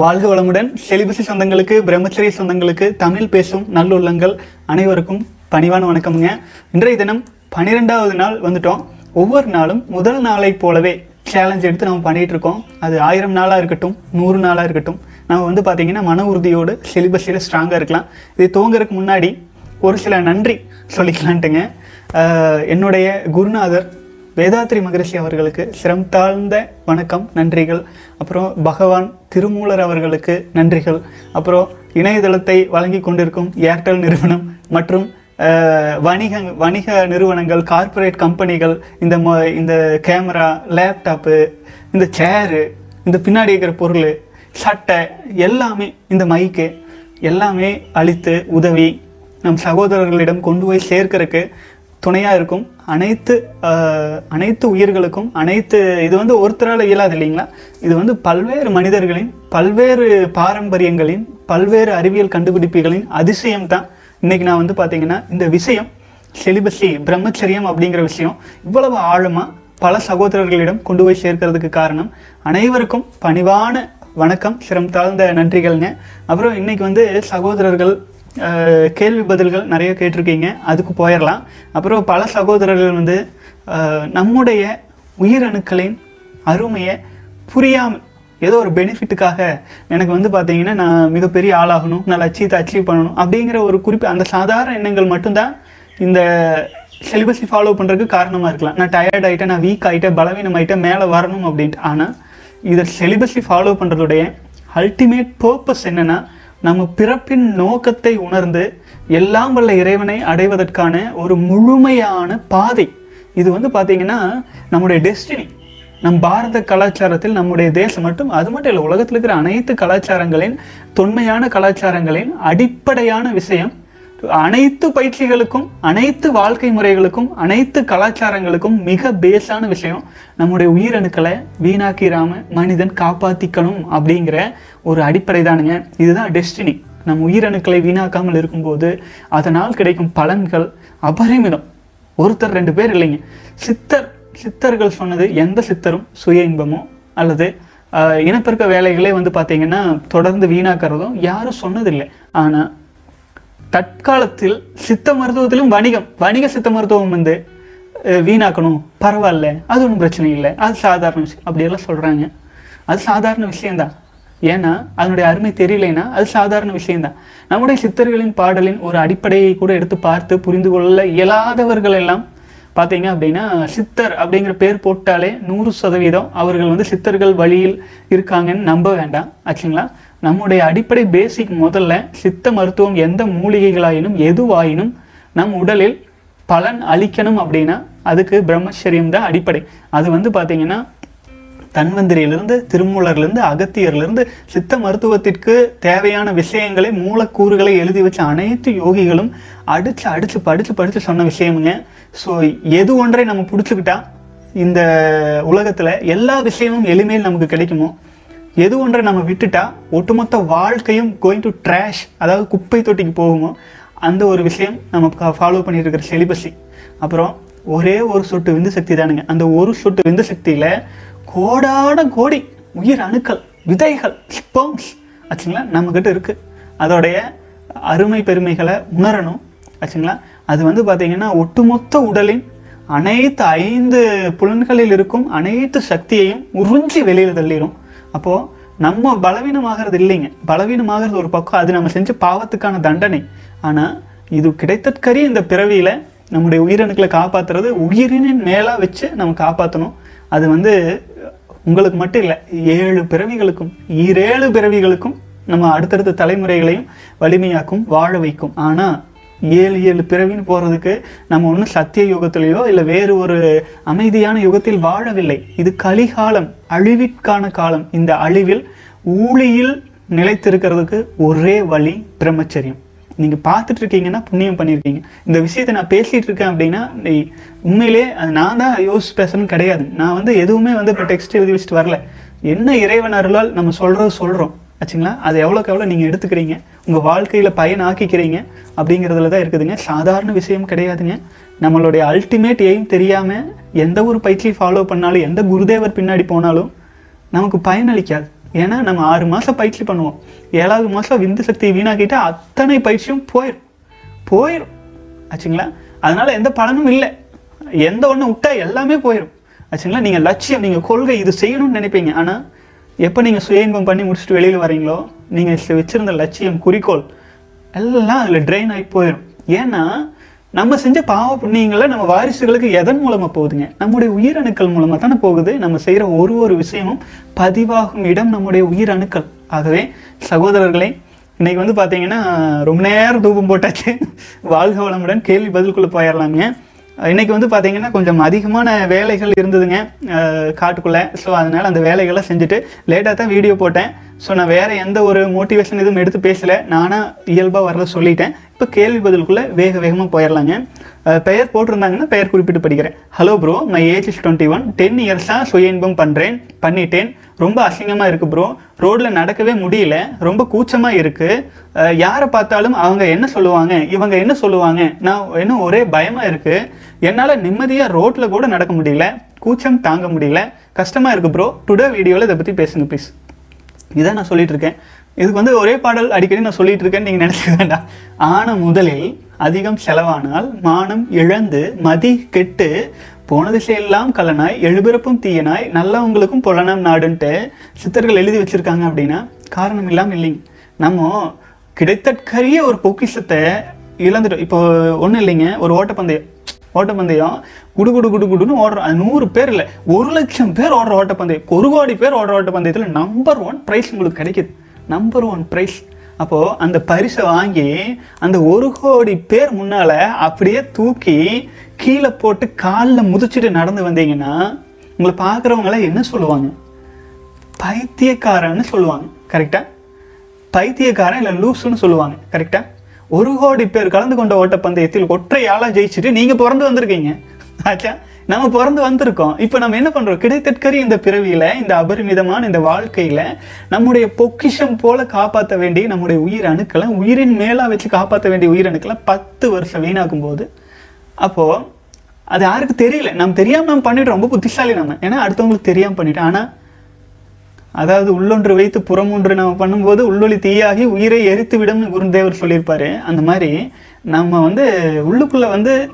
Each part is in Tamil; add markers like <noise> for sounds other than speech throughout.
வாழ்க வளமுடன். செலிபசி சொந்தங்களுக்கு பிரம்மச்சரிய சொந்தங்களுக்கு தமிழ் பேசும் நல்லுள்ளங்கள் அனைவருக்கும் பணிவான வணக்கமுங்க. இன்றைய தினம் பன்னிரெண்டாவது நாள் வந்துட்டோம். ஒவ்வொரு நாளும் முதல் நாளை போலவே சேலஞ்ச் எடுத்து நம்ம பண்ணிட்டு இருக்கோம். அது ஆயிரம் நாளாக இருக்கட்டும் நூறு நாளாக இருக்கட்டும். நம்ம வந்து பார்த்தீங்கன்னா மன உறுதியோடு செலிபஸில் ஸ்ட்ராங்காக இருக்கலாம். இது தூங்குறதுக்கு முன்னாடி ஒரு சில நன்றி சொல்லிக்கலான்ட்டுங்க. என்னுடைய குருநாதர் வேதாத்ரி மகரிஷி அவர்களுக்கு சிரம் தாழ்ந்த வணக்கம் நன்றிகள். அப்புறம் பகவான் திருமூலர் அவர்களுக்கு நன்றிகள். அப்புறம் இணையதளத்தை வழங்கி கொண்டிருக்கும் ஏர்டெல் நிறுவனம் மற்றும் வணிக வணிக நிறுவனங்கள் கார்ப்பரேட் கம்பெனிகள் இந்த மொ- இந்த கேமரா லேப்டாப்பு இந்த சேரு இந்த பின்னாடி இருக்கிற பொருள் சட்டை எல்லாமே இந்த மைக்கு எல்லாமே அழித்து உதவி நம் சகோதரர்களிடம் கொண்டு போய் சேர்க்கறதுக்கு துணையாக இருக்கும். அனைத்து அனைத்து உயிர்களுக்கும் அனைத்து இது வந்து ஒருத்தரால் இயலாது இல்லைங்களா? இது வந்து பல்வேறு மனிதர்களின் பல்வேறு பாரம்பரியங்களின் பல்வேறு அறிவியல் கண்டுபிடிப்புகளின் அதிசயம் தான். இன்னைக்கு நான் வந்து பார்த்தீங்கன்னா இந்த விஷயம் செலிபஸி பிரம்மச்சரியம் அப்படிங்கிற விஷயம் இவ்வளவு ஆழமாக பல சகோதரர்களிடம் கொண்டு போய் சேர்க்கறதுக்கு காரணம் அனைவருக்கும் பணிவான வணக்கம் சிரம் தாழ்ந்த நன்றிகள்ங்க. அப்புறம் இன்னைக்கு வந்து சகோதரர்கள் கேள்வி பதில்கள் நிறைய கேட்டிருக்கீங்க. அதுக்கு போயிடலாம் அப்புறம் பல சகோதரர்கள் வந்து நம்முடைய உயிரணுக்களின் அருமையை புரியாமல் ஏதோ ஒரு பெனிஃபிட்டுக்காக எனக்கு வந்து பார்த்தீங்கன்னா நான் மிகப்பெரிய ஆளாகணும் நான் லட்சியத்தை அச்சீவ் பண்ணணும் அப்படிங்கிற ஒரு குறிப்பு அந்த சாதாரண எண்ணங்கள் மட்டும்தான் இந்த சிலிபஸை ஃபாலோ பண்ணுறதுக்கு காரணமாக இருக்கலாம். நான் டயர்ட் ஆகிட்டேன் நான் வீக் ஆகிட்டேன் பலவீனம் ஆகிட்டேன் மேலே வரணும் அப்படின்ட்டு. ஆனால் இதை சிலிபஸை ஃபாலோ பண்ணுறதுடைய அல்டிமேட் பர்பஸ் என்னன்னா நம்ம பிறப்பின் நோக்கத்தை உணர்ந்து எல்லாம் வல்ல இறைவனை அடைவதற்கான ஒரு முழுமையான பாதை. இது வந்து பார்த்தீங்கன்னா நம்முடைய டெஸ்டினி நம் பாரத கலாச்சாரத்தில் நம்முடைய தேசம் மட்டும் அது மட்டும் இல்லை உலகத்தில் இருக்கிற அனைத்து கலாச்சாரங்களின் தொன்மையான கலாச்சாரங்களின் அடிப்படையான விஷயம் அனைத்து பயிற்சிகளுக்கும் அனைத்து வாழ்க்கை முறைகளுக்கும் அனைத்து கலாச்சாரங்களுக்கும் மிக பேஸான விஷயம் நம்முடைய உயிரணுக்களை வீணாக்கிராம மனிதன் காப்பாற்றிக்கணும் அப்படிங்கிற ஒரு அடிப்படை தானுங்க. இதுதான் டெஸ்டினி நம் உயிரணுக்களை வீணாக்காமல் இருக்கும்போது அதனால் கிடைக்கும் பலன்கள் அபரிமிதம். ஒருத்தர் ரெண்டு பேர் இல்லைங்க. சித்தர் சித்தர்கள் சொன்னது எந்த சித்தரும் சுய இன்பமோ அல்லது இனப்பெருக்க வேலைகளே வந்து பார்த்தீங்கன்னா தொடர்ந்து வீணாக்கிறதும் யாரும் சொன்னதில்லை. ஆனால் தற்காலத்தில் சித்த மருத்துவத்திலும் வணிகம் வணிக சித்த மருத்துவம் வந்து வீணாக்கணும். பரவாயில்ல. அது ஒன்றும் பிரச்சனை இல்லை. அது சாதாரண விஷயம். அப்படியெல்லாம் சொல்கிறாங்க அது சாதாரண விஷயம்தான். ஏன்னா அதனுடைய அருமை தெரியலைன்னா அது சாதாரண விஷயம்தான். நம்முடைய சித்தர்களின் பாடலின் ஒரு அடிப்படையை கூட எடுத்து பார்த்து புரிந்து கொள்ள இயலாதவர்கள் எல்லாம் பார்த்தீங்க அப்படின்னா சித்தர் அப்படிங்கிற பேர் போட்டாலே நூறு சதவீதம் அவர்கள் வந்து சித்தர்கள் வழியில் இருக்காங்கன்னு நம்ப வேண்டாம் ஆச்சுங்களா? நம்முடைய அடிப்படை பேசிக் முதல்ல சித்த மருத்துவம் எந்த மூலிகைகளாயினும் எதுவாயினும் நம் உடலில் பலன் அளிக்கணும் அப்படின்னா அதுக்கு பிரம்மச்சரியம் தான் அடிப்படை. அது வந்து பார்த்தீங்கன்னா தன்வந்திரியிலிருந்து திருமூலர்லேருந்து அகத்தியர்லேருந்து சித்த மருத்துவத்திற்கு தேவையான விஷயங்களை மூலக்கூறுகளை எழுதி வச்ச அனைத்து யோகிகளும் அடித்து அடித்து படித்து படித்து சொன்ன விஷயமுங்க. ஸோ எது ஒன்றை நம்ம பிடிச்சிக்கிட்டா இந்த உலகத்தில் எல்லா விஷயமும் எளிமையில் நமக்கு கிடைக்குமோ எது ஒன்றை நம்ம விட்டுட்டா ஒட்டுமொத்த வாழ்க்கையும் கோயிங் டு ட்ராஷ் அதாவது குப்பை தொட்டிக்கு போகுமோ அந்த ஒரு விஷயம் நம்ம ஃபாலோ பண்ணிட்டு இருக்கிற செலிபஸி அப்புறம் ஒரே ஒரு சொட்டு விந்து சக்தி தானுங்க. அந்த ஒரு சொட்டு விந்து சக்தியில் கோடான கோடி உயிர் அணுக்கள் விதைகள் ஸ்பம்ஸ் ஆச்சுங்களா நம்மக்கிட்ட இருக்குது அதோடைய அருமை பெருமைகளை உணரணும் ஆச்சுங்களா. அது வந்து பார்த்தீங்கன்னா ஒட்டுமொத்த உடலின் அனைத்து ஐந்து புலன்களில் இருக்கும் அனைத்து சக்தியையும் உறிஞ்சி வெளியில் தள்ளிடும் அப்போது நம்ம பலவீனமாகிறது இல்லைங்க. பலவீனமாகிறது ஒரு பக்கம் அது நம்ம செஞ்ச பாவத்துக்கான தண்டனை. ஆனால் இது கிடைத்தற்கரிய இந்த பிறவியில் நம்முடைய உயிரணுக்களை காப்பாற்றுறது உயிரினின் மேலாக வச்சு நம்ம காப்பாற்றணும் அது வந்து உங்களுக்கு மட்டும் இல்லை ஏழு பிறவிகளுக்கும் ஈரேழு பிறவிகளுக்கும் நம்ம அடுத்தடுத்த தலைமுறைகளையும் வலிமையாக்கும் வாழ வைக்கும். ஆனால் ஏழு ஏழு பிறவின்னு போகிறதுக்கு நம்ம ஒன்றும் சத்திய யுகத்திலேயோ இல்லை வேறு ஒரு அமைதியான யுகத்தில் வாழவில்லை. இது கலிகாலம் அழிவிற்கான காலம். இந்த அழிவில் ஊழியில் நிலைத்திருக்கிறதுக்கு ஒரே வழி பிரம்மச்சரியம். நீங்கள் பார்த்துட்டு இருக்கீங்கன்னா புண்ணியம் பண்ணியிருக்கீங்க. இந்த விஷயத்தை நான் பேசிகிட்டு இருக்கேன் அப்படின்னா நீ- உண்மையிலே அது நான் தான் யோசிச்சு பேசணும்னு கிடையாது. நான் வந்து எதுவுமே வந்து இப்போ டெக்ஸ்ட் எழுதி வச்சுட்டு வரல. என்ன இறைவன் அருளால் நம்ம சொல்கிறது சொல்கிறோம் ஆச்சுங்களா? அது எவ்வளோக்கு எவ்வளோ நீங்கள் எடுத்துக்கிறீங்க? உங்கள் வாழ்க்கையில் பயன் ஆக்கிக்கிறீங்க அப்படிங்கிறதுல தான் இருக்குதுங்க. சாதாரண விஷயம் கிடையாதுங்க. நம்மளுடைய அல்டிமேட் எய்ம் தெரியாமல் எந்த ஒரு பயிற்சியை ஃபாலோ பண்ணாலும் எந்த குருதேவர் பின்னாடி போனாலும் நமக்கு பயனளிக்காது. ஏன்னா நம்ம ஆறு மாதம் பயிற்சி பண்ணுவோம். ஏழாவது மாதம் விந்து சக்தியை வீணாக்கிட்டு அத்தனை பயிற்சியும் போயிடும் போயிடும் ஆச்சுங்களா? அதனால் எந்த பலனும் இல்லை. எந்த ஒன்று விட்டால் எல்லாமே போயிடும் ஆச்சுங்களா? நீங்கள் லட்சியம் நீங்கள் கொள்கை இது செய்யணும்னு நினைப்பீங்க. ஆனால் எப்போ நீங்கள் சுய இன்பம் பண்ணி முடிச்சுட்டு வெளியில் வரீங்களோ நீங்கள் வச்சிருந்த லட்சியம் குறிக்கோள் எல்லாம் அதில் ட்ரெயின் ஆகி போயிடும் ஏன்னா நம்ம செஞ்ச பாவ புண்ணியங்களை நம்ம வாரிசுகளுக்கு எதன் மூலமாக போகுதுங்க? நம்முடைய உயிரணுக்கள் மூலமாக தானே போகுது. நம்ம செய்கிற ஒரு ஒரு விஷயமும் பதிவாகும் இடம் நம்முடைய உயிரணுக்கள் ஆகவே சகோதரர்களே இன்னைக்கு வந்து பார்த்தீங்கன்னா ரொம்ப நேரம் தூபம் போட்டாச்சு. வாழ்க வளமுடன். கேள்வி பதிலுக்குள்ள போயிடலாங்க இன்னைக்கு வந்து பார்த்தீங்கன்னா கொஞ்சம் அதிகமான வேலைகள் இருந்ததுங்க காட்டுக்குள்ளே. ஸோ அதனால அந்த வேலைகளை செஞ்சுட்டு லேட்டாக தான் வீடியோ போட்டேன். ஸோ நான் வேற எந்த ஒரு மோட்டிவேஷன் எதுவும் எடுத்து பேசல. நானாக இயல்பாக வரல சொல்லிட்டேன். இப்போ கேள்வி பதிலுக்குள்ளே வேக வேகமாக போயிடலாங்க பெயர் போட்டிருந்தாங்கன்னா பெயர் குறிப்பிட்டு படிக்கிறேன். Hello bro my age is twenty one ten இயர்ஸாக சுய இன்பம் பண்ணுறேன் பண்ணிட்டேன். ரொம்ப அசிங்கமாக இருக்குது ப்ரோ ரோட்டில் நடக்கவே முடியல ரொம்ப கூச்சமாக இருக்குது யாரை பார்த்தாலும் அவங்க என்ன சொல்லுவாங்க இவங்க என்ன சொல்லுவாங்க நான் இன்னும் ஒரே பயமாக இருக்குது என்னால் நிம்மதியாக ரோட்டில் கூட நடக்க முடியல கூச்சம் தாங்க முடியல. கஷ்டமாக இருக்குது ப்ரோ டுடே வீடியோவில் இதை பற்றி பேசுங்க ப்ளீஸ் இதான் நான் சொல்லிகிட்டு இருக்கேன். இதுக்கு வந்து ஒரே பாடல் அடிக்கடி நான் சொல்லிகிட்டு இருக்கேன்னு நீங்கள் நினச்சிக்க வேண்டாம். ஆன முதலில் அதிகம் செலவானால் மானம் இழந்து மதி கெட்டு போன திசையெல்லாம் கலனாய் எழுபிறப்பும் தீயனாய் நல்லவங்களுக்கும் புலனம் நாடுன்ட்டு சித்தர்கள் எழுதி வச்சிருக்காங்க அப்படின்னா காரணம் இல்லாமல் இல்லைங்க. நம்ம கிடைத்தற்கரிய ஒரு பொக்கிஷத்தை இழந்துட்டோம். இப்போ ஒன்றும் இல்லைங்க ஒரு ஓட்டப்பந்தயம். ஓட்டப்பந்தயம் குடு குடு குடு குடுன்னு ஓடுற அது நூறு பேர் இல்லை ஒரு லட்சம் பேர் ஓடுற ஓட்டப்பந்தயம். ஒரு கோடி பேர் ஓடுற ஓட்டப்பந்தயத்தில் நம்பர் ஒன் ப்ரைஸ் உங்களுக்கு கிடைக்குது. நம்பர் ஒன் ப்ரைஸ் அப்போது அந்த பரிசை வாங்கி அந்த ஒரு கோடி பேர் முன்னால் அப்படியே தூக்கி கீழே போட்டு காலில் முதிச்சுட்டு நடந்து வந்தீங்கன்னா உங்களை பார்க்குறவங்களாம் என்ன சொல்லுவாங்க? பைத்தியக்காரன்னு சொல்லுவாங்க. கரெக்டாக பைத்தியக்காரன் இல்லை லூஸ்னு சொல்லுவாங்க. கரெக்டாக ஒரு கோடி பேர் கலந்து கொண்ட ஓட்டப்பந்தயத்தில் ஒற்றையாளா ஜெயிச்சுட்டு நீங்கள் பிறந்து வந்திருக்கீங்க. <laughs> ஆச்சா? நம்ம பிறந்து வந்திருக்கோம். இப்போ நம்ம என்ன பண்றோம்? கிடைத்தற்கரி இந்த பிறவியில இந்த அபரிமிதமான இந்த வாழ்க்கையில நம்முடைய பொக்கிஷம் போல காப்பாற்ற வேண்டிய நம்முடைய உயிர் அணுக்களை உயிரின் மேலா வச்சு காப்பாற்ற வேண்டிய உயிர் அணுக்களை பத்து வருஷம் வீணாக்கும் போது அப்போ அது யாருக்கு தெரியல. நம்ம தெரியாம நம்ம பண்ணிட்டோம். ரொம்ப புத்திசாலி நம்ம. ஏன்னா அடுத்தவங்களுக்கு தெரியாம பண்ணிட்டோம். ஆனா அதாவது உள்ளொன்று வைத்து புறமொன்று நம்ம பண்ணும்போது உள்ளொளி தீயாகி உயிரை எரித்து விடும்னு குருந்தேவர் சொல்லியிருப்பாரு. அந்த மாதிரி நம்ம வந்து உள்ளுக்குள்ள வந்து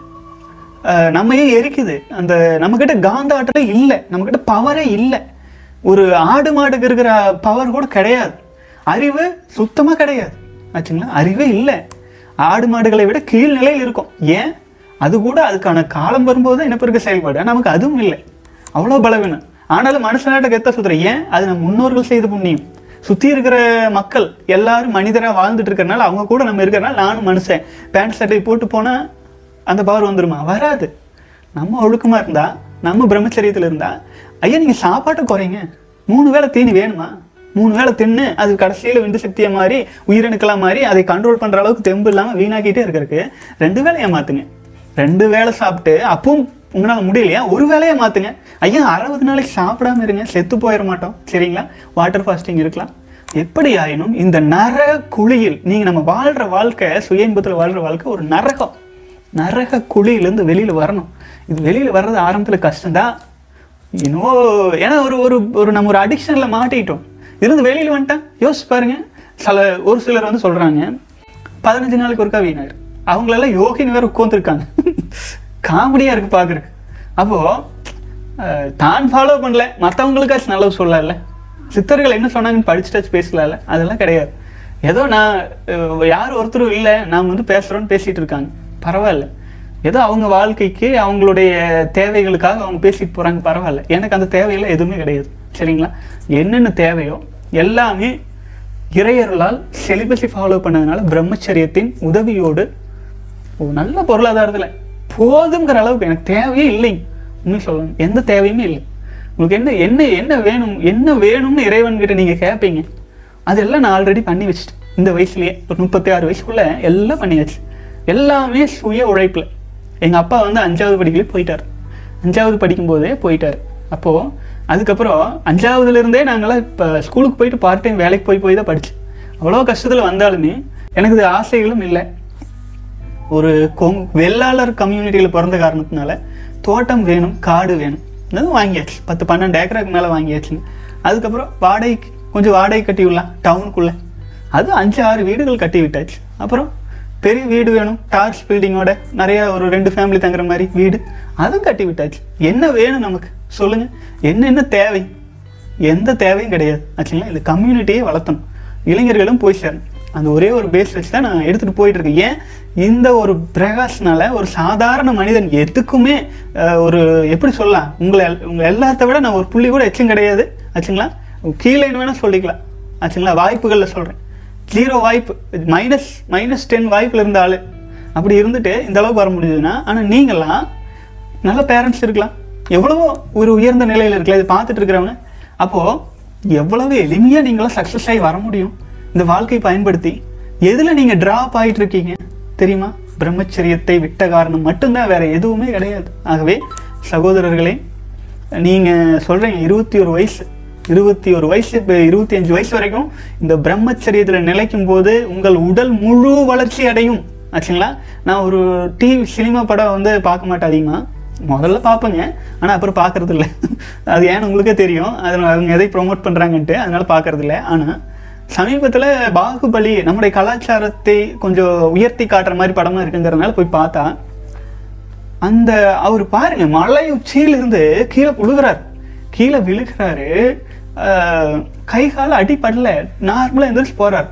நம்மையே எரிக்குது? அந்த நம்மக்கிட்ட காந்த ஆற்றலே இல்லை. நம்மக்கிட்ட பவரே இல்லை. ஒரு ஆடு மாடுக்கு இருக்கிற பவர் கூட கிடையாது. அறிவு சுத்தமாக கிடையாது. ஆச்சுங்களா? அறிவே இல்லை. ஆடு மாடுகளை விட கீழ்நிலையில் இருக்கும். ஏன்? அது கூட அதுக்கான காலம் வரும்போது தான் இனப்பெருக்க செயல்பாடு. நமக்கு அதுவும் இல்லை. அவ்வளோ பலவீனம். ஆனாலும் மனுஷனாட்ட கெத்த சுத்துற ஏன்? அது நம்ம முன்னோர்கள் செய்த புண்ணியம். சுற்றி இருக்கிற மக்கள் எல்லாரும் மனிதராக வாழ்ந்துட்டு இருக்கறனால அவங்க கூட நம்ம இருக்கிறனால நானும் மனுஷன். பேண்ட் சட்டை போட்டு போனால் அந்த பவர் வந்துருமா? வராது. நம்ம ஒழுக்கமாக இருந்தால் நம்ம பிரம்மச்சரியத்தில் இருந்தால் ஐயா நீங்கள் சாப்பாட்டை குறைங்க. மூணு வேளை தீனி வேணுமா? மூணு வேளை தின்னு அது கடைசியில் விண்டு சக்தியை மாதிரி உயிரணுக்களாக மாதிரி அதை கண்ட்ரோல் பண்ணுற அளவுக்கு தெம்பு இல்லாமல் வீணாக்கிட்டே இருக்கிறதுக்கு ரெண்டு வேலையை மாத்துங்க. ரெண்டு வேளை சாப்பிட்டு அப்பவும் உங்களால் முடியலையா? ஒரு வேலையை மாத்துங்க. ஐயா அறுபது நாளைக்கு சாப்பிடாம இருங்க. செத்து போயிட மாட்டோம். சரிங்களா? வாட்டர் ஃபாஸ்டிங் இருக்கலாம். எப்படி ஆயினும் இந்த நரக குழியில் நீங்கள் நம்ம வாழ்கிற வாழ்க்கை சுய இன்பத்தில் வாழ்கிற வாழ்க்கை ஒரு நரகம். நரக குழியிலேருந்து வெளியில வரணும். இது வெளியில வர்றது ஆரம்பத்தில் கஷ்டம்தான். இன்னோ ஏன்னா ஒரு ஒரு ஒரு நம்ம ஒரு அடிக்ஷனில் மாட்டிக்கிட்டோம் இதுலேருந்து வெளியில் வந்துட்டேன் யோசிச்சு பாருங்க. சில ஒரு சிலர் வந்து சொல்றாங்க பதினஞ்சு நாளுக்கு ஒருக்கா வீணார் அவங்களெல்லாம் யோகின்னு வேற உட்காந்துருக்காங்க <laughs> காமெடியாக இருக்குது பார்க்குறக்கு அப்போ தான் ஃபாலோ பண்ணல. மற்றவங்களுக்காச்சும் நல்லது சொல்லல. சித்தர்கள் என்ன சொன்னாங்கன்னு படிச்சுட்டாச்சு பேசலாம்ல. அதெல்லாம் கிடையாது. ஏதோ நான் யார் ஒருத்தரும் இல்லை. நான் வந்து பேசுகிறோன்னு பேசிகிட்டு இருக்காங்க. பரவாயில்ல. ஏதோ அவங்க வாழ்க்கைக்கு அவங்களுடைய தேவைகளுக்காக அவங்க பேசிட்டு போகிறாங்க பரவாயில்ல. எனக்கு அந்த தேவையெல்லாம் எதுவுமே கிடையாது. சரிங்களா? என்னென்ன தேவையோ எல்லாமே இறையர்களால் செலிபஸை ஃபாலோ பண்ணதுனால பிரம்மச்சரியத்தின் உதவியோடு ஒரு நல்ல பொருளாதாரத்தில் போதுங்கிற அளவுக்கு எனக்கு தேவையே இல்லைங்க இன்னும் சொல்லணும். எந்த தேவையுமே இல்லை. உங்களுக்கு என்ன என்ன என்ன வேணும் என்ன வேணும்னு இறைவன்கிட்ட நீங்கள் கேட்பீங்க அதெல்லாம் நான் ஆல்ரெடி பண்ணி வச்சுட்டேன். இந்த வயசுலேயே ஒரு முப்பத்தி ஆறு வயசுக்குள்ளே எல்லாம் பண்ணியாச்சு. எல்லாமே சுய உழைப்பில். எங்கள் அப்பா வந்து அஞ்சாவது படிக்கலே போயிட்டார். அஞ்சாவது படிக்கும்போதே போயிட்டார். அப்போது அதுக்கப்புறம் அஞ்சாவதுலேருந்தே நாங்களாம் இப்போ ஸ்கூலுக்கு போயிட்டு பார்ட் டைம் வேலைக்கு போய் போய் தான் படித்தேன் அவ்வளோ கஷ்டத்தில் வந்தாலுமே எனக்கு இது ஆசைகளும் இல்லை. ஒரு கொங் வெள்ளாளர் கம்யூனிட்டியில் பிறந்த காரணத்தினால தோட்டம் வேணும் காடு வேணும். அதுவும் வாங்கியாச்சு. பத்து பன்னெண்டு ஏக்கராக்கு மேலே வாங்கியாச்சுங்க அதுக்கப்புறம் வாடகைக்கு கொஞ்சம் வாடகை கட்டி விடலாம் டவுனுக்குள்ளே அது அஞ்சு ஆறு வீடுகள் கட்டி விட்டாச்சு அப்புறம் பெரிய வீடு வேணும். டார்ச் பில்டிங்கோட நிறைய ஒரு ரெண்டு ஃபேமிலி தங்குற மாதிரி வீடு. அதுவும் கட்டி விட்டாச்சு. என்ன வேணும் நமக்கு? சொல்லுங்க. என்னென்ன தேவை? எந்த தேவையும் கிடையாது. ஆச்சுங்களா இந்த கம்யூனிட்டியே வளர்த்தணும். இளைஞர்களும் போய் சேரணும். அந்த ஒரே ஒரு பேஸ் வச்சு தான் நான் எடுத்துகிட்டு போயிட்டு இருக்கேன். ஏன்? இந்த ஒரு பிரகாஷ்னால ஒரு சாதாரண மனிதன் எதுக்குமே ஒரு எப்படி சொல்லலாம்? உங்களை எல்- எல்லாத்த விட நான் ஒரு புள்ளி கூட எச்சும் கிடையாது. ஆச்சுங்களா கீழே வேணால் சொல்லிக்கலாம். ஆச்சுங்களா வாய்ப்புகளில் சொல்கிறேன் ஜீரோ வாய்ப்பு மைனஸ் மைனஸ் டென் வாய்ப்பில் இருந்த அப்படி இருந்துட்டு இந்த அளவுக்கு வர முடியுதுன்னா ஆனால் நீங்களாம் நல்ல பேரண்ட்ஸ் இருக்கலாம். எவ்வளவோ ஒரு உயர்ந்த நிலையில் இருக்கலாம். இதை பார்த்துட்டு இருக்கிறவங்க. அப்போது எவ்வளவு எளிமையாக நீங்களாம் சக்ஸஸ் ஆகி வர முடியும். இந்த வாழ்க்கையை பயன்படுத்தி எதில் நீங்கள் ட்ராப் ஆகிட்டு இருக்கீங்க? தெரியுமா? பிரம்மச்சரியத்தை விட்ட காரணம் மட்டும்தான் வேற எதுவுமே கிடையாது. ஆகவே சகோதரர்களே நீங்கள் சொல்கிறீங்க இருபத்தி ஒரு வயசு. இருபத்தி ஒரு வயசு இப்போ இருபத்தி அஞ்சு வயசு வரைக்கும் இந்த பிரம்மச்சரியத்தில் நிலைக்கும் போது உங்கள் உடல் முழு வளர்ச்சி அடையும். ஆச்சுங்களா? நான் ஒரு டிவி சினிமா படம் வந்து பார்க்க மாட்டேன் அதிகமாக முதல்ல பார்ப்பேங்க. ஆனால் அப்புறம் பார்க்கறது இல்லை <laughs> அது ஏன்னு உங்களுக்கே தெரியும். அதில் அவங்க எதை ப்ரோமோட் பண்ணுறாங்கன்ட்டு அதனால பார்க்கறது இல்லை ஆனால் சமீபத்தில் பாகுபலி நம்முடைய கலாச்சாரத்தை கொஞ்சம் உயர்த்தி காட்டுற மாதிரி படமாக இருக்குங்கிறதுனால போய் பார்த்தா அந்த அவர் பாருங்க மலை உச்சியிலிருந்து கீழே விழுகிறார் கீழே விழுகிறாரு. கை கால அடிப்படல நார்மலாக எந்திரிச்சு போறார்.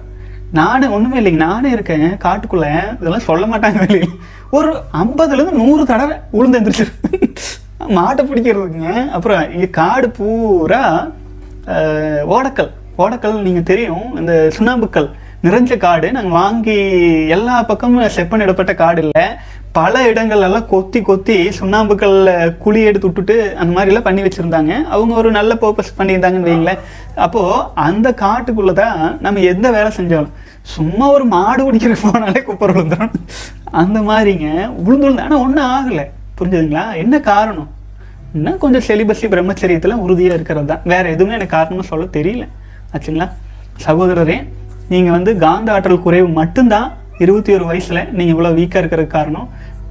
நானே ஒன்றுமே இல்லைங்க. நானே இருக்கேன். காட்டுக்குள்ள இதெல்லாம் சொல்ல மாட்டாங்க வெளியே ஒரு ஐம்பதுலேருந்து நூறு தடவை உளுந்து எந்திரிச்சு. மாட்டை பிடிக்கிறதுக்குங்க. அப்புறம் இங்க காடு பூரா ஓடக்கல். ஓடக்கல் நீங்கள் தெரியும். இந்த சுண்ணாம்புக்கல். நிறைஞ்ச காடு. நாங்கள் வாங்கி எல்லா பக்கமும் செப்பனிடப்பட்ட காடு இல்லை. பல இடங்கள்லாம் கொத்தி கொத்தி சுண்ணாம்புக்கல்ல குழி எடுத்து விட்டுட்டு அந்த மாதிரிலாம் பண்ணி வச்சுருந்தாங்க. அவங்க ஒரு நல்ல பர்பஸ் பண்ணியிருந்தாங்கன்னு வைங்களேன். அப்போது அந்த காட்டுக்குள்ளே தான் நம்ம எந்த வேலை செஞ்சாலும் சும்மா ஒரு மாடு பிடிக்கிற போனாலே குப்பர் விழுந்துடும் அந்த மாதிரிங்க விழுந்து விழுந்து ஆனால் ஒன்றும் ஆகலை. புரிஞ்சுதுங்களா? என்ன காரணம்? இன்னும் கொஞ்சம் செலிபஸி பிரம்மச்சரியத்தில் உறுதியாக இருக்கிறது தான் வேறு எதுவுமே எனக்கு காரணமாக சொல்ல தெரியல. ஆச்சுங்களா? சகோதரரே நீங்கள் வந்து காந்த ஆற்றல் குறைவு மட்டும்தான் இருபத்தி ஒரு வயசில் நீங்கள் இவ்வளோ வீக்காக இருக்கிறதுக்கு காரணம்.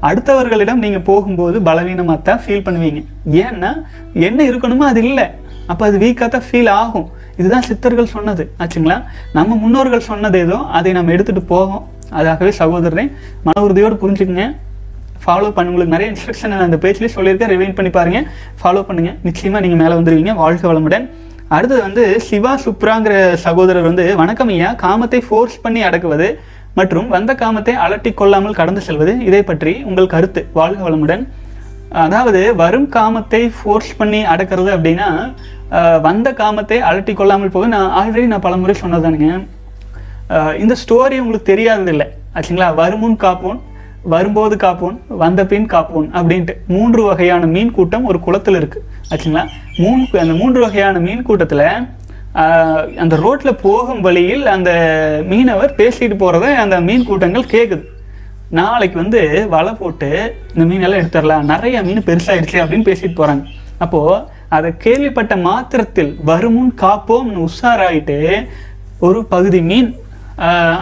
அடுத்தவர்களிடம் நீங்கள் போகும்போது பலவீனமாக தான் ஃபீல் பண்ணுவீங்க. ஏன்னா என்ன இருக்கணுமோ அது இல்லை. அப்போ அது வீக்காக தான் ஃபீல் ஆகும். இதுதான் சித்தர்கள் சொன்னது. ஆச்சுங்களா? நம்ம முன்னோர்கள் சொன்னது ஏதோ அதை நம்ம எடுத்துகிட்டு போவோம். அதாகவே சகோதரரை மன உறுதியோடு புரிஞ்சுக்குங்க. ஃபாலோ பண்ண உங்களுக்கு நிறைய இன்ஸ்ட்ரக்ஷன் அந்த பேஜ்லேயே சொல்லியிருக்கேன். ரிவைன் பண்ணி பாருங்க. ஃபாலோ பண்ணுங்க. நிச்சயமா நீங்க மேலே வந்துருவீங்க. வாழ்க வளமுடன். அடுத்தது வந்து சிவா சுப்ராங்கிற சகோதரர் வந்து வணக்கம் ஐயா. காமத்தை ஃபோர்ஸ் பண்ணி அடக்குவது மற்றும் வந்த காமத்தை அலட்டி கொள்ளாமல் கடந்து செல்வது இதை பற்றி உங்கள் கருத்து. வாழ்க வளமுடன். அதாவது வரும் காமத்தை ஃபோர்ஸ் பண்ணி அடக்கிறது அப்படின்னா வந்த காமத்தை அலட்டி கொள்ளாமல் போக நான் ஆல்ரெடி நான் பலமுறை சொன்னதானுங்க இந்த ஸ்டோரி உங்களுக்கு தெரியாதது இல்லை ஆச்சுங்களா? வருமுன் காப்போன் வரும்போது காப்போன் வந்த பின் காப்போன் அப்படின்ட்டு மூன்று வகையான மீன் கூட்டம் ஒரு குளத்தில் இருக்குது ஆச்சுங்களா? மூணு அந்த மூன்று வகையான மீன் கூட்டத்தில் அந்த ரோட்ல போகும் வழியில் அந்த மீனவர் பேசிட்டு போறத அந்த மீன் கூட்டங்கள் கேக்குது. நாளைக்கு வந்து வலை போட்டு இந்த மீனெல்லாம் எடுத்துடலாம் நிறைய மீன் பெருசாயிடுச்சு அப்படின்னு பேசிட்டு போறாங்க. அப்போ அதை கேள்விப்பட்ட மாத்திரத்தில் வருமுன் காப்போம்னு உஷாராயிட்டு ஒரு பகுதி மீன்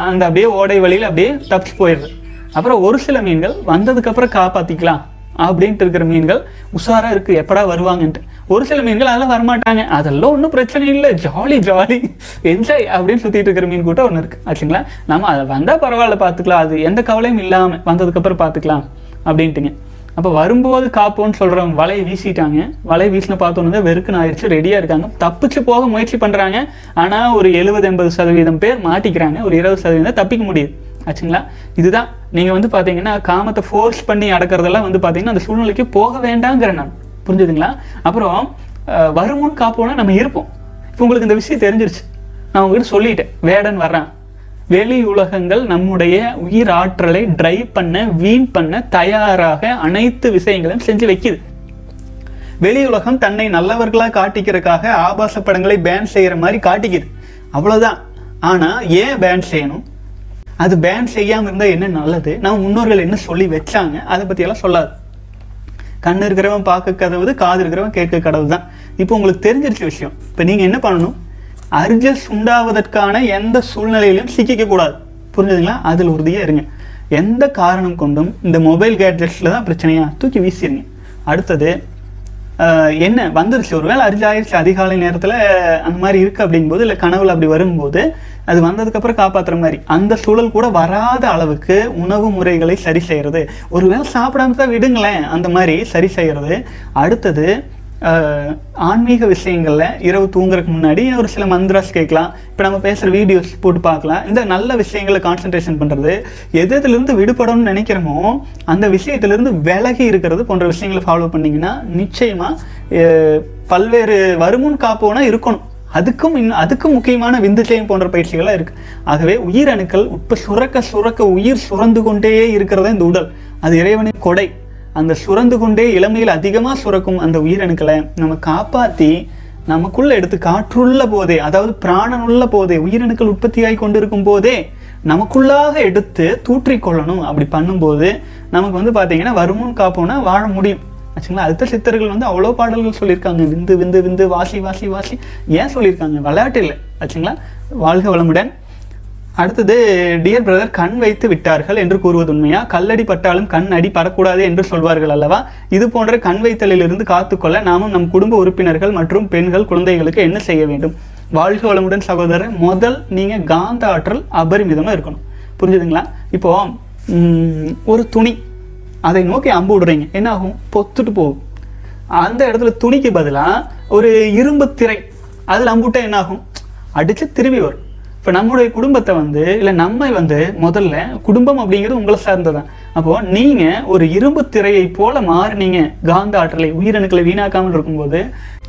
அந்த அப்படியே ஓடை வழியில் அப்படியே தப்பிச்சு போயிடுது. அப்புறம் ஒரு சில மீன்கள் வந்ததுக்கப்புறம் காப்பாற்றிக்கலாம் அப்படின்ட்டு இருக்கிற மீன்கள் உஷாரா இருக்கு. எப்படா வருவாங்கன்ட்டு. ஒரு சில மீன்கள் அதெல்லாம் வரமாட்டாங்க. அதெல்லாம் ஒன்றும் பிரச்சனை இல்லை. Jolly jolly. என்ஜாய் அப்படின்னு சுத்திட்டு இருக்கிற மீன் கூட்டம் ஒன்று இருக்கு. ஆச்சுங்களா? நம்ம அதை வந்தா பரவாயில்ல பார்த்துக்கலாம் அது எந்த கவலையும் இல்லாம வந்ததுக்கப்புறம் பார்த்துக்கலாம் அப்படின்ட்டுங்க. அப்போ வரும்போது காப்போன்னு சொல்றவங்க வலையை வீசிட்டாங்க. வலையை வீசின பார்த்தோன்னு வெறுக்குன்னு ஆயிடுச்சு. ரெடியா இருக்காங்க. தப்பிச்சு போக முயற்சி பண்றாங்க. ஆனா ஒரு எழுபது எண்பது சதவீதம் பேர் மாட்டிக்கிறாங்க. ஒரு இருபது சதவீதம் தப்பிக்க முடியுது. ஆச்சுங்களா? இதுதான். நீங்கள் வந்து பார்த்தீங்கன்னா காமத்தை ஃபோர்ஸ் பண்ணி அடக்கிறதெல்லாம் வந்து பார்த்தீங்கன்னா அந்த சூழ்நிலைக்கு போக வேண்டாங்கிற நான். புரிஞ்சுதுங்களா? அப்புறம் வருமுன் காப்போனா நம்ம இருப்போம். இப்போ உங்களுக்கு இந்த விஷயம் தெரிஞ்சிருச்சு. நான் உங்ககிட்ட சொல்லிட்டேன். வேடன் வர்றான். வெளி உலகங்கள் நம்முடைய உயிர் ஆற்றலை ட்ரைவ் பண்ண வீண் பண்ண தயாராக அனைத்து விஷயங்களையும் செஞ்சு வைக்குது. வெளி உலகம் தன்னை நல்லவர்களாக காட்டிக்கிறதுக்காக ஆபாச படங்களை பேன் செய்கிற மாதிரி காட்டிக்குது. அவ்வளோதான் ஆனால் ஏன் பேன் செய்யணும்? அது பேன் செய்யாமல் இருந்தால் என்ன நல்லது? நம்ம முன்னோர்கள் என்ன சொல்லி வச்சாங்க? அதை பற்றியெல்லாம் சொல்லாது. கண்ணு இருக்கிறவன் பார்க்க கதவுது காது இருக்கிறவன் கேட்க கடவுள் தான் இப்போ உங்களுக்கு தெரிஞ்சிருச்ச விஷயம். இப்போ நீங்கள் என்ன பண்ணணும்? அர்ஜஸ் உண்டாவதற்கான எந்த சூழ்நிலையிலும் சிக்கிக்கக்கூடாது புரிஞ்சுதுங்களா? அதில் உறுதியாக இருங்க. எந்த காரணம் கொண்டும் இந்த மொபைல் கேட்ஜெட்ஸில் தான் பிரச்சனையாக தூக்கி வீசிடுங்க அடுத்தது என்ன வந்துருச்சு? ஒருவேளை அரிஜாயிருச்சு அதிகாலை நேரத்தில் அந்த மாதிரி இருக்குது அப்படிங்கும்போது இல்லை கனவுல அப்படி வரும்போது அது வந்ததுக்கப்புறம் காப்பாற்றுற மாதிரி. அந்த சூழல் கூட வராத அளவுக்கு உணவு முறைகளை சரி செய்கிறது ஒருவேளை சாப்பிடாம தான் விடுங்களேன் அந்த மாதிரி சரி செய்யறது. அடுத்தது ஆன்மீக விஷயங்களில் இரவு தூங்குறதுக்கு முன்னாடி ஒரு சில மந்திராஸ் கேட்கலாம். இப்போ நம்ம பேசுகிற வீடியோஸ் போட்டு பார்க்கலாம். இந்த நல்ல விஷயங்களை கான்சன்ட்ரேஷன் பண்ணுறது எது எதுலேருந்து விடுபடணும்னு நினைக்கிறோமோ அந்த விஷயத்துலேருந்து விலகி இருக்கிறது போன்ற விஷயங்களை ஃபாலோ பண்ணீங்கன்னா நிச்சயமாக பல்வேறு வருமுன் காப்போனா இருக்கணும். அதுக்கும் இன்னும் அதுக்கும் முக்கியமான விந்துச்சயம் போன்ற பயிற்சிகள்லாம் இருக்குது ஆகவே உயிரணுக்கள் இப்போ சுரக்க சுரக்க உயிர் சுரந்து கொண்டே இருக்கிறதா இந்த உடல். அது இறைவனின் கொடை. அந்த சுரந்து கொண்டே இளமையில் அதிகமாக சுரக்கும் அந்த உயிரணுக்களை நம்ம காப்பாற்றி நமக்குள்ள எடுத்து காற்றுள்ள போதே அதாவது பிராணனுள்ள போதே உயிரணுக்கள் உற்பத்தியாகி கொண்டிருக்கும் போதே நமக்குள்ளாக எடுத்து தூற்றிக்கொள்ளணும் அப்படி பண்ணும்போது நமக்கு வந்து பார்த்தீங்கன்னா வருமுன் காப்போம்னா வாழ முடியும். ஆச்சுங்களா? அடுத்த சித்தர்கள் வந்து அவ்வளோ பாடல்கள் சொல்லியிருக்காங்க. விந்து விந்து விந்து வாசி வாசி வாசி. ஏன் சொல்லியிருக்காங்க? விளையாட்டு இல்லை. ஆச்சுங்களா? வாழ்க வளமுடன். அடுத்தது டியர் பிரதர் கண் வைத்து விட்டார்கள் என்று கூறுவது உண்மையா? கல்லடி பட்டாலும் கண் அடி படக்கூடாது என்று சொல்வார்கள் அல்லவா? இது போன்ற கண் வைத்தலிலிருந்து காத்துக்கொள்ள நாமும் நம் குடும்ப உறுப்பினர்கள் மற்றும் பெண்கள் குழந்தைகளுக்கு என்ன செய்ய வேண்டும்? வாழ்க வளமுடன் சகோதரர் முதல் நீங்க காந்த ஆற்றல் அபரிமிதமா இருக்கணும். புரிஞ்சுதுங்களா? இப்போ ஒரு துணி. அதை நோக்கி அம்பு விடுறீங்க. என்ன ஆகும் பொத்துட்டு போகும். அந்த இடத்துல துணிக்கு பதிலாக ஒரு இரும்பு திரை. அதில் அம்புட்டா என்ன ஆகும் அடிச்சு திரும்பி வரும். இப்போ நம்முடைய குடும்பத்தை வந்து இல்லை நம்மை வந்து முதல்ல குடும்பம் அப்படிங்கிறது உங்களை சார்ந்ததான் அப்போ நீங்க ஒரு இரும்பு திரையை போல மாறினீங்க. காந்த ஆற்றலை உயிரணுக்களை வீணாக்காமல் இருக்கும்போது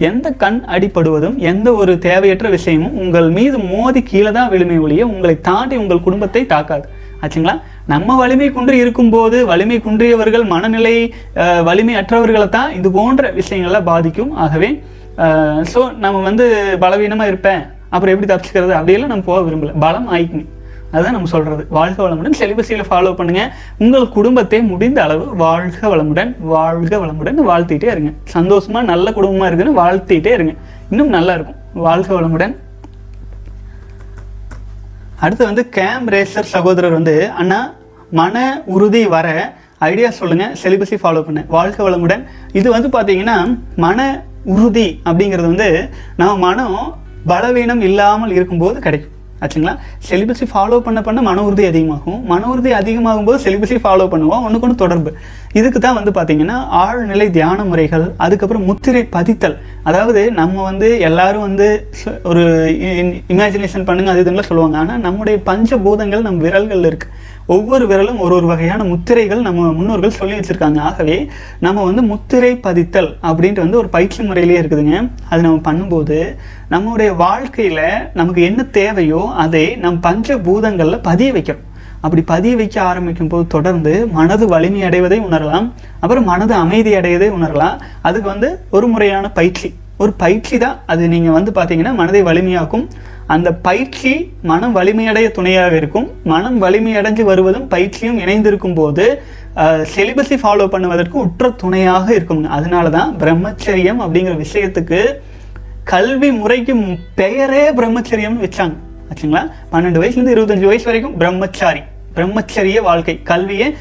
எந்த கண் அடிப்படுவதும் எந்த ஒரு தேவையற்ற விஷயமும் உங்கள் மீது மோதி கீழே தான் விழுமை ஒழிய உங்களை தாண்டி உங்கள் குடும்பத்தை தாக்காது. ஆச்சுங்களா? நம்ம வலிமை குன்றி இருக்கும்போது வலிமை குன்றியவர்கள் மனநிலை வலிமை அற்றவர்களை தான் இது போன்ற விஷயங்கள்லாம் பாதிக்கும். ஆகவே ஸோ நம்ம வந்து பலவீனமாக இருப்பேன். அப்புறம் எப்படி தப்பிச்சுக்கிறது? அப்படியெல்லாம் நம்ம போக விரும்பல. பலம் ஆயிக்குங்க அதுதான் நம்ம சொல்றது. வாழ்க வளமுடன் செலிபஸியில் ஃபாலோ பண்ணுங்க. உங்கள் குடும்பத்தை முடிந்த அளவு வாழ்க வளமுடன் வாழ்க வளமுடன் வாழ்த்திட்டே இருங்க. சந்தோஷமா நல்ல குடும்பமா இருக்குன்னு வாழ்த்திட்டே இருங்க. இன்னும் நல்லா இருக்கும். வாழ்க வளமுடன். அடுத்து வந்து கேம் ரேசர் சகோதரர் வந்து அண்ணா மன உறுதி வர ஐடியா சொல்லுங்க. செலிபஸை ஃபாலோ பண்ண. வாழ்க வளமுடன். இது வந்து பார்த்தீங்கன்னா மன உறுதி அப்படிங்கிறது வந்து நம்ம மனம் பலவீனம் இல்லாமல் இருக்கும்போது கிடைக்கும். ஆச்சுங்களா? செலிபஸை ஃபாலோ பண்ண பண்ண மன உறுதி அதிகமாகும். மன உறுதி அதிகமாகும் போது செலிபஸை ஃபாலோ பண்ணுவோம். ஒன்றுக்கு ஒன்று தொடர்பு. இதுக்கு தான் வந்து பார்த்தீங்கன்னா ஆழ்நிலை தியான முறைகள் அதுக்கப்புறம் முத்திரை பதித்தல். அதாவது நம்ம வந்து எல்லாரும் வந்து ஒரு இமேஜினேஷன் பண்ணுங்க அது இதுங்களாம் சொல்லுவாங்க. ஆனால் நம்முடைய பஞ்சபூதங்கள் நம் விரல்கள் இருக்கு. ஒவ்வொரு விரலும் ஒரு ஒரு வகையான முத்திரைகள் நம்ம முன்னோர்கள் சொல்லி வச்சிருக்காங்க. ஆகவே நம்ம வந்து முத்திரை பதித்தல் அப்படின்ட்டு வந்து ஒரு பயிற்சி முறையிலேயே இருக்குதுங்க. அது நம்ம பண்ணும்போது நம்முடைய வாழ்க்கையில நமக்கு என்ன தேவையோ அதை நம் பஞ்சபூதங்கள்ல பதிய வைக்கிறோம் அப்படி பதிய வைக்க ஆரம்பிக்கும் போது தொடர்ந்து மனது வலிமை அடைவதை உணரலாம். அப்புறம் மனது அமைதி அடைவதை உணரலாம். அதுக்கு வந்து ஒரு முறையான பயிற்சி. ஒரு பயிற்சி தான் அது. நீங்கள் வந்து பார்த்தீங்கன்னா மனதை வலிமையாக்கும். அந்த பயிற்சி மனம் வலிமையடைய துணையாக இருக்கும். மனம் வலிமையடைஞ்சு வருவதும் பயிற்சியும் இணைந்திருக்கும் போது செலிபஸை ஃபாலோ பண்ணுவதற்கு உற்ற துணையாக இருக்கும். அதனால தான் பிரம்மச்சரியம் அப்படிங்கிற விஷயத்துக்கு கல்வி முறைக்கு பெயரே பிரம்மச்சரியம்னு வச்சாங்க. ஆச்சுங்களா? பன்னெண்டு வயசுலேருந்து இருபத்தஞ்சு வயசு வரைக்கும் பிரம்மச்சாரி. பிரம்மச்சரிய வாழ்க்கை. கல்வியை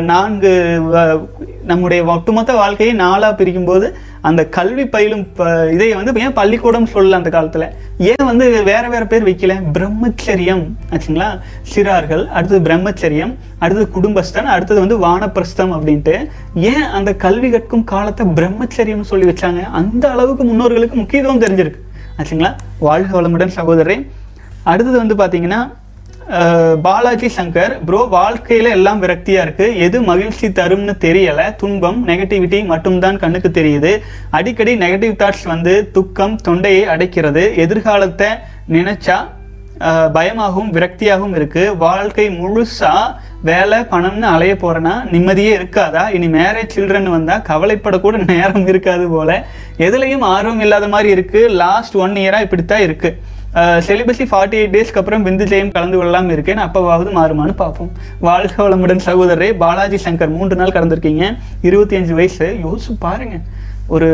நான்கு வ- நம்முடைய ஒட்டுமொத்த வாழ்க்கையை நாளாக பிரிக்கும்போது அந்த கல்வி பயிலும் இதை வந்து ஏன் பள்ளிக்கூடம் சொல்லல அந்த காலத்தில்? ஏன் வந்து வேற வேற பேர் வைக்கல? பிரம்மச்சரியம். ஆச்சுங்களா? சிறார்கள் அடுத்தது பிரம்மச்சரியம் அடுத்தது குடும்பஸ்தன் அடுத்தது வந்து வானப்பிரஸ்தம் அப்படின்ட்டு ஏன் அந்த கல்வி கற்கும் காலத்தை பிரம்மச்சரியம்னு சொல்லி வச்சாங்க? அந்த அளவுக்கு முன்னோர்களுக்கு முக்கியத்துவம் தெரிஞ்சிருக்கு. ஆச்சுங்களா? வாழ்க வளமுடன் சகோதரரே. அடுத்தது வந்து பார்த்தீங்கன்னா பாலாஜி சங்கர் ப்ரோ வாழ்க்கையில எல்லாம் விரக்தியா இருக்கு. எது மகிழ்ச்சி தரும்னு தெரியல. துன்பம் நெகட்டிவிட்டி மட்டும்தான் கண்ணுக்கு தெரியுது. அடிக்கடி நெகட்டிவ் தாட்ஸ் வந்து துக்கம் தொண்டையை அடைக்கிறது. எதிர்காலத்தை நினைச்சா பயமாகவும் விரக்தியாகவும் இருக்கு. வாழ்க்கை முழுசா வேலை பணம்னு அலைய போறேன்னா நிம்மதியே இருக்காதா? இனி மேரேஜ் சில்ட்ரன் வந்தா கவலைப்படக்கூட நேரம் இருக்காது போல. எதுலையும் ஆர்வம் இல்லாத மாதிரி இருக்கு. லாஸ்ட் ஒன் இயரா இப்படித்தான் இருக்கு. செலிபஸி ஃபார்ட்டி எயிட் டேஸ்க்கு அப்புறம் விந்து ஜெயம் கலந்து கொள்ளலாம் இருக்கேன். அப்போவாவது மாறுமான்னு பார்ப்போம். வாழ்க வளமுடன் சகோதரரே பாலாஜி சங்கர் மூன்று நாள் கடந்திருக்கீங்க. இருபத்தி அஞ்சு வயசு. யோசிச்சு பாருங்க. ஒரு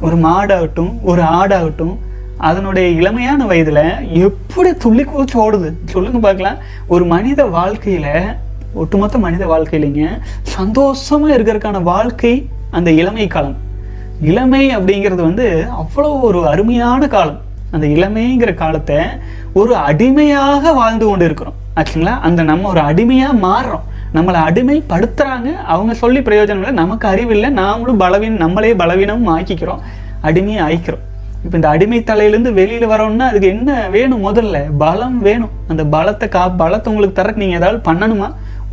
ஒரு மாடாகட்டும் ஒரு ஆடாகட்டும் அதனுடைய இளமையான வயதில் எப்படி துள்ளி குதிச்சு ஓடுது? சொல்லுங்க பார்க்கலாம். ஒரு மனித வாழ்க்கையில் ஒட்டுமொத்த மனித வாழ்க்கையிலைங்க சந்தோஷமாக இருக்கிறதுக்கான வாழ்க்கை அந்த இளமை காலம். இளமை அப்படிங்கிறது வந்து அவ்வளோ ஒரு அருமையான காலம். அந்த இளமைங்கிற காலத்தை ஒரு அடிமையாக வாழ்ந்து கொண்டு இருக்கிறோம் ஆச்சுங்களா? அந்த நம்ம ஒரு அடிமையாக மாறுறோம். நம்மளை அடிமைப்படுத்துகிறாங்க அவங்க சொல்லி பிரயோஜனம் இல்லை. நமக்கு அறிவில்லை நாமளும் பலவீனம் நம்மளே பலவீனமும் ஆக்கிக்கிறோம். அடிமையை ஆய்க்கிறோம் இப்போ இந்த அடிமை தலையிலேருந்து வெளியில் வரோம்னா அதுக்கு என்ன வேணும் முதல்ல? பலம் வேணும். அந்த பலத்தை கா பலத்தை உங்களுக்கு தர நீங்கள் ஏதாவது பண்ணணுமா?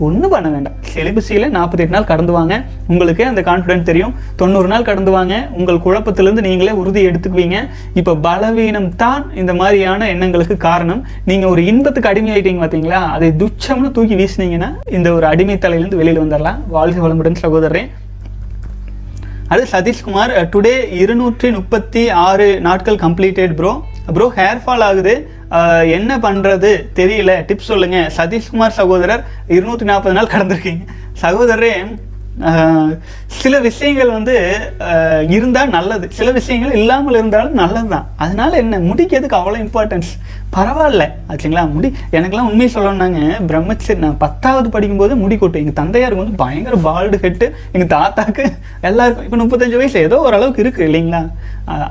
ஒன்றும் பண்ண வேண்டாம். செலிபஸியில் நாற்பத்தெட்டு நாள் கடந்து வாங்க. உங்களுக்கு அந்த கான்ஃபிடென்ட் தெரியும். தொண்ணூறு நாள் கடந்து வாங்க. உங்கள் குழப்பத்திலேருந்து நீங்களே உறுதி எடுத்துக்குவீங்க. இப்போ பலவீனம் தான் இந்த மாதிரியான எண்ணங்களுக்கு காரணம். நீங்கள் ஒரு இன்பத்துக்கு அடிமையாயிட்டீங்க பார்த்தீங்களா அதை துச்சம்னு தூக்கி வீசினீங்கன்னா இந்த ஒரு அடிமை தலையிலேருந்து வெளியில் வந்துடலாம் வாழ்க வளமுடன் சகோதரன் அது சதீஷ்குமார் டுடே இருநூற்றி முப்பத்தி ஆறு நாட்கள் completed bro bro hair fall ஆகுது. என்ன பண்ணுறது தெரியல. டிப்ஸ் சொல்லுங்கள் சதீஷ்குமார் சகோதரர் இருநூற்றி நாற்பது நாள் கடந்திருக்கீங்க. சகோதரரே சில விஷயங்கள் வந்து இருந்தால் நல்லது. சில விஷயங்கள் இல்லாமல் இருந்தாலும் நல்லது தான் அதனால என்ன முடிக்கிறதுக்கு அவ்வளோ இம்பார்ட்டன்ஸ் பரவாயில்ல. ஆச்சுங்களா? முடி எனக்கெல்லாம் உண்மையை சொல்லணும்னாங்க பிரம்மச்சரி நான் பத்தாவது படிக்கும்போது முடி கொட்டும் எங்கள் தந்தையாருக்கு வந்து பயங்கர பால்டு ஹெட்டு எங்கள் தாத்தாக்கு எல்லாருக்கும் இப்போ முப்பத்தஞ்சு வயசு ஏதோ ஓரளவுக்கு இருக்குது இல்லைங்களா?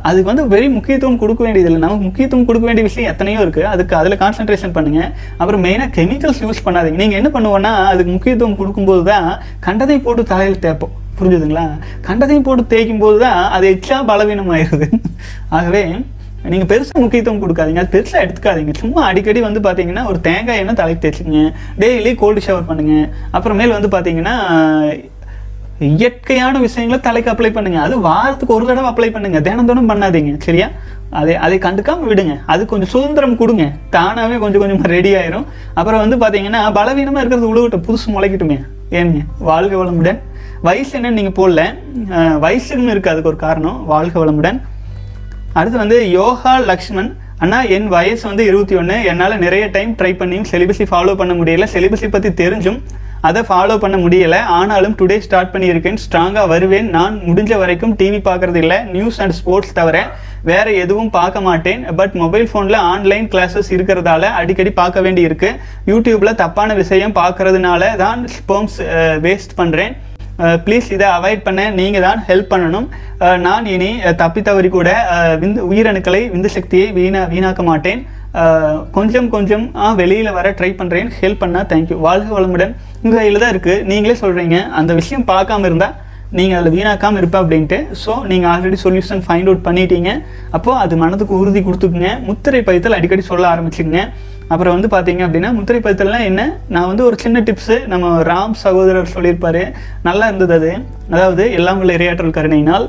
அதுக்கு வந்து வெரி முக்கியத்துவம் கொடுக்க வேண்டியதில்லை நமக்கு முக்கியத்துவம் கொடுக்க வேண்டிய விஷயம் எத்தனையோ இருக்குது அதுக்கு அதில் கான்சன்ட்ரேஷன் பண்ணுங்கள் அப்புறம் மெயினாக கெமிக்கல்ஸ் யூஸ் பண்ணாதீங்க. நீங்கள் என்ன பண்ணுவோன்னா அதுக்கு முக்கியத்துவம் கொடுக்கும்போது தான் கண்டதை போட்டு தலையில் தேய்ப்போம் புரிஞ்சுதுங்களா? கண்டதையும் போட்டு தேய்க்கும் போது தான் அது எச்சா பலவீனமாயிருது. ஆகவே நீங்கள் பெருசாக முக்கியத்துவம் கொடுக்காதீங்க. அது பெருசாக எடுத்துக்காதீங்க. சும்மா அடிக்கடி வந்து பார்த்தீங்கன்னா ஒரு தேங்காய் எண்ணெய் தலைக்கு தேய்ச்சிங்க டெய்லி கோல்டு ஷவர் பண்ணுங்க. அப்புறமேல் வந்து பார்த்தீங்கன்னா இயற்கையான விஷயங்களை தலைக்கு அப்ளை பண்ணுங்க. அது வாரத்துக்கு ஒரு தடவை அப்ளை பண்ணுங்க. தினம் தினம் பண்ணாதீங்க. சரியா? அதை அதை கண்டுக்காமல் விடுங்க. அது கொஞ்சம் சுதந்திரம் கொடுங்க. தானாகவே கொஞ்சம் கொஞ்சமாக ரெடி ஆயிரும். அப்புறம் வந்து பார்த்தீங்கன்னா பலவீனமாக இருக்கிறது உழுவிட்ட புதுசு முளைக்கட்டுமே. ஏனுங்க வாழ்க வளமுடன். வயசு என்னன்னு நீங்கள் போடல. வயசுன்னு இருக்குது அதுக்கு ஒரு காரணம். வாழ்க வளமுடன். அடுத்து வந்து யோகா லக்ஷ்மன். அண்ணா என் வயசு வந்து இருபத்தி ஒன்று என்னால் நிறைய டைம் ட்ரை பண்ணியும் செலிபஸை ஃபாலோ பண்ண முடியல. செலிபஸை பற்றி தெரிஞ்சும் அதை ஃபாலோ பண்ண முடியலை. ஆனாலும் டுடே ஸ்டார்ட் பண்ணியிருக்கேன். ஸ்ட்ராங்காக வருவேன். நான் முடிஞ்ச வரைக்கும் டிவி பார்க்குறது இல்லை நியூஸ் அண்ட் ஸ்போர்ட்ஸ் தவிர வேற எதுவும் பார்க்க மாட்டேன். பட் மொபைல் ஃபோனில் ஆன்லைன் கிளாஸஸ் இருக்கிறதால அடிக்கடி பார்க்க வேண்டி இருக்கு யூடியூப்பில் தப்பான விஷயம் பார்க்கறதுனால தான் ஸ்போம்ஸ் வேஸ்ட் பண்ணுறேன் ப்ளீஸ் இதை அவாய்ட் பண்ண நீங்கள் தான் ஹெல்ப் பண்ணணும். நான் இனி தப்பி தவறி கூட விந்து உயிரணுக்களை விந்து சக்தியை வீணா வீணாக்க மாட்டேன். கொஞ்சம் கொஞ்சம் வெளியில் வர ட்ரை பண்ணுறேன் ஹெல்ப் பண்ணால் தேங்க்யூ வாழ்க வளமுடன். உங்கள் கையில் தான் இருக்குது நீங்களே சொல்கிறீங்க அந்த விஷயம் பார்க்காம இருந்தால் நீங்கள் அதில் வீணாக்காமல் இருப்ப அப்படின்ட்டு. ஸோ நீங்கள் ஆல்ரெடி சொல்யூஷன் ஃபைண்ட் அவுட் பண்ணிட்டீங்க. அப்போது அது மனதுக்கு உறுதி கொடுத்துக்குங்க. முத்திரை பயத்தில் அடிக்கடி சொல்ல ஆரம்பிச்சுங்க அப்புறம் வந்து பார்த்தீங்க அப்படின்னா முத்திரை பயத்தல்லாம் என்ன? நான் வந்து ஒரு சின்ன டிப்ஸு நம்ம ராம் சகோதரர் சொல்லியிருப்பாரு. நல்லா இருந்தது அது. அதாவது எல்லாம் உள்ள இரையாற்றல் கருணையினால்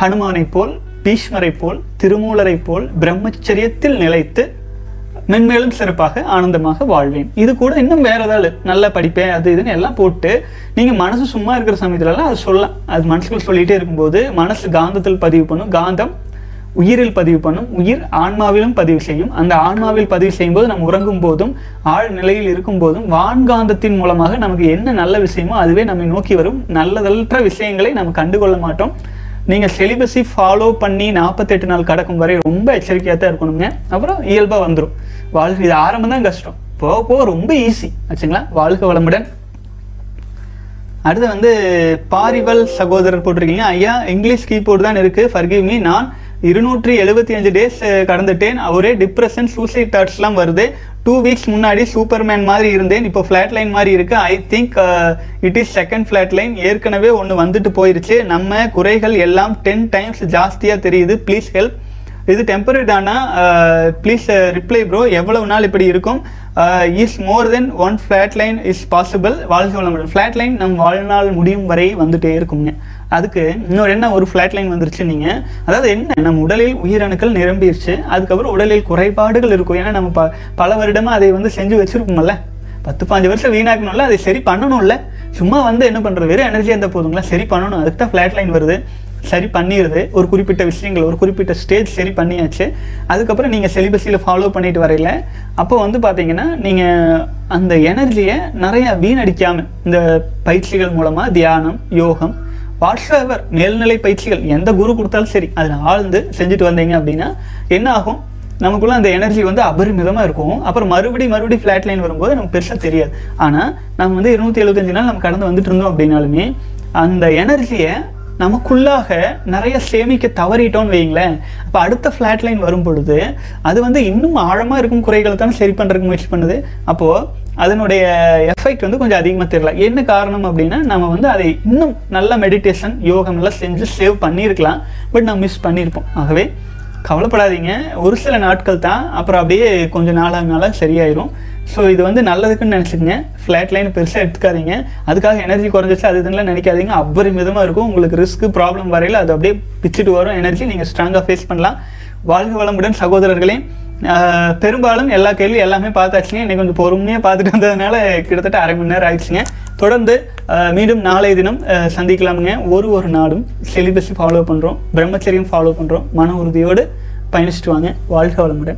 ஹனுமானைப் போல் பீஷ்மரைப் போல் திருமூலரைப் போல் பிரம்மச்சரியத்தில் நிலைத்து மென்மேலும் சிறப்பாக ஆனந்தமாக வாழ்வேன். இது கூட இன்னும் வேற ஏதாவது நல்லா படிப்பேன் அது இதுன்னு எல்லாம் போட்டு நீங்க மனசு சும்மா இருக்கிற சமயத்துலலாம் அது சொல்லலாம் அது மனசுக்குள்ள சொல்லிட்டே இருக்கும்போது மனசு காந்தத்தில் பதிவு பண்ணும் காந்தம் உயிரில் பதிவு பண்ணும் உயிர் ஆன்மாவிலும் பதிவு செய்யும். அந்த ஆன்மாவில் பதிவு செய்யும்போது நம்ம உறங்கும் போதும் ஆழ் நிலையில் இருக்கும் போதும் வான்காந்தத்தின் மூலமாக நமக்கு என்ன நல்ல விஷயமோ அதுவே நம்மை நோக்கி வரும். நல்லதற்ற விஷயங்களை நம்ம கண்டுகொள்ள மாட்டோம். நீங்கள் செலிபஸி ஃபாலோ பண்ணி நாற்பத்தெட்டு நாள் கடக்கும் வரை ரொம்ப எச்சரிக்கையாக தான் இருக்கணுங்க. அப்புறம் இயல்பாக வந்துடும் வாழ்க்கை இது ஆரம்பம் தான் கஷ்டம். போக போக ரொம்ப ஈஸி ஆச்சுங்களா? வாழ்க வளமுடன். அடுத்து வந்து பாரிவல் சகோதரர் போட்டிருக்கீங்க. ஐயா இங்கிலீஷ் கீபோர்டு தான் இருக்கு. ஃபர்கிவ் மீ நான் இருநூற்றி எழுபத்தி அஞ்சு டேஸ் கடந்துட்டேன். ஒரே டிப்ரெஷன் சூசைட் தாட்ஸ்லாம் வருது. டூ வீக்ஸ் முன்னாடி சூப்பர்மேன் மாதிரி இருந்தேன். இப்போ ஃப்ளாட் லைன் மாதிரி இருக்கு. I think it is second flat line ஏற்கனவே ஒன்று வந்துட்டு போயிருச்சு. நம்ம குறைகள் எல்லாம் டென் டைம்ஸ் ஜாஸ்தியாக தெரியுது. ப்ளீஸ் ஹெல்ப் இது டெம்பரரி தானா? ப்ளீஸ் ரிப்ளை ப்ரோ எவ்வளவு நாள் இப்படி இருக்கும்? Is more than one flat line is possible வாழ்க்கை வளமுடன். ஃப்ளாட் லைன் நம் வாழ்நாள் முடியும் வரை வந்துட்டே இருக்குங்க. அதுக்கு இன்னொரு என்ன ஒரு ஃப்ளாட் லைன் வந்துருச்சு நீங்கள் அதாவது என்ன நம்ம உடலில் உயிரணுக்கள் நிரம்பிடுச்சு அதுக்கப்புறம் உடலில் குறைபாடுகள் இருக்கும். ஏன்னா நம்ம ப பல வருடமாக அதை வந்து செஞ்சு வச்சுருப்போம்ல. பத்து பாஞ்சு வருஷம் வீணாக்கணும்ல அதை சரி பண்ணணும்ல. சும்மா வந்து என்ன பண்ணுறது வெறும் எனர்ஜி இருந்தால் போதுங்களா? சரி பண்ணணும். அதுக்கு தான் ஃப்ளாட் லைன் வருது. சரி பண்ணிடுது ஒரு குறிப்பிட்ட விஷயங்கள் ஒரு குறிப்பிட்ட ஸ்டேஜ் சரி பண்ணியாச்சு. அதுக்கப்புறம் நீங்கள் செலிபஸியில் ஃபாலோ பண்ணிட்டு வரையில அப்போ வந்து பார்த்தீங்கன்னா நீங்கள் அந்த எனர்ஜியை நிறையா வீணடிக்காமல் இந்த பயிற்சிகள் மூலமாக தியானம் யோகம் வாட்ஸ்எவர் மேல்நிலை பயிற்சிகள் எந்த குரு கொடுத்தாலும் சரி அதில் ஆழ்ந்து செஞ்சுட்டு வந்தீங்க அப்படின்னா என்ன ஆகும்? நமக்குள்ள அந்த எனர்ஜி வந்து அபரிமிதமாக இருக்கும். அப்புறம் மறுபடி மறுபடி ஃப்ளாட் லைன் வரும்போது நமக்கு பெருசாக தெரியாது. ஆனால் நம்ம வந்து இருநூத்தி எழுபத்தஞ்சு நாள் நம்ம கடந்து வந்துட்டு இருந்தோம் அப்படின்னாலுமே அந்த எனர்ஜியை நமக்குள்ளாக நிறைய சேமிக்க தவறிட்டோம்னு வைங்களேன் அப்போ அடுத்த ஃப்ளாட் லைன் வரும் பொழுது அது வந்து இன்னும் ஆழமாக இருக்கும் குறைகளை தானே சரி பண்ணுறதுக்கு முயற்சி பண்ணுது. அப்போது அதனுடைய எஃபெக்ட் வந்து கொஞ்சம் அதிகமாக தெரியல. என்ன காரணம் அப்படின்னா நம்ம வந்து அதை இன்னும் நல்ல மெடிடேஷன் யோகம்லாம் செஞ்சு சேவ் பண்ணியிருக்கலாம். பட் நம்ம மிஸ் பண்ணியிருப்போம். ஆகவே கவலைப்படாதீங்க. ஒரு சில நாட்கள் தான் அப்புறம் அப்படியே கொஞ்சம் நாளாக நாளாக சரியாயிரும். ஸோ இது வந்து நல்லதுக்குன்னு நினச்சிக்கங்க. ஃப்ளாட் லைன் பெருசாக எடுத்துக்காதீங்க. அதுக்காக எனர்ஜி குறைஞ்சிச்சு அது இதுலாம் நினைக்காதீங்க. அபரிமிதமாக இருக்கும். உங்களுக்கு ரிஸ்க் ப்ராப்ளம் வரையில் அது அப்படியே பிச்சுட்டு வரும். எனர்ஜி நீங்கள் ஸ்ட்ராங்காக ஃபேஸ் பண்ணலாம். வாழ்க வளமுடன் சகோதரர்களே. பெரும்பாலும் எல்லா கேள்வி எல்லாமே பார்த்தாச்சுங்க. இன்னைக்கு கொஞ்சம் பொறுமையாக பார்த்துட்டு வந்ததுனால கிட்டத்தட்ட அரை மணி நேரம் ஆயிடுச்சுங்க. தொடர்ந்து ஆஹ் மீண்டும் நாளைய தினம் சந்திக்கலாமுங்க. ஒரு ஒரு நாடும் செலிபஸை ஃபாலோ பண்ணுறோம் பிரம்மச்சரியம் ஃபாலோ பண்ணுறோம் மன உறுதியோடு பயணிச்சுட்டு வாங்க. வாழ்க வளமுடன்.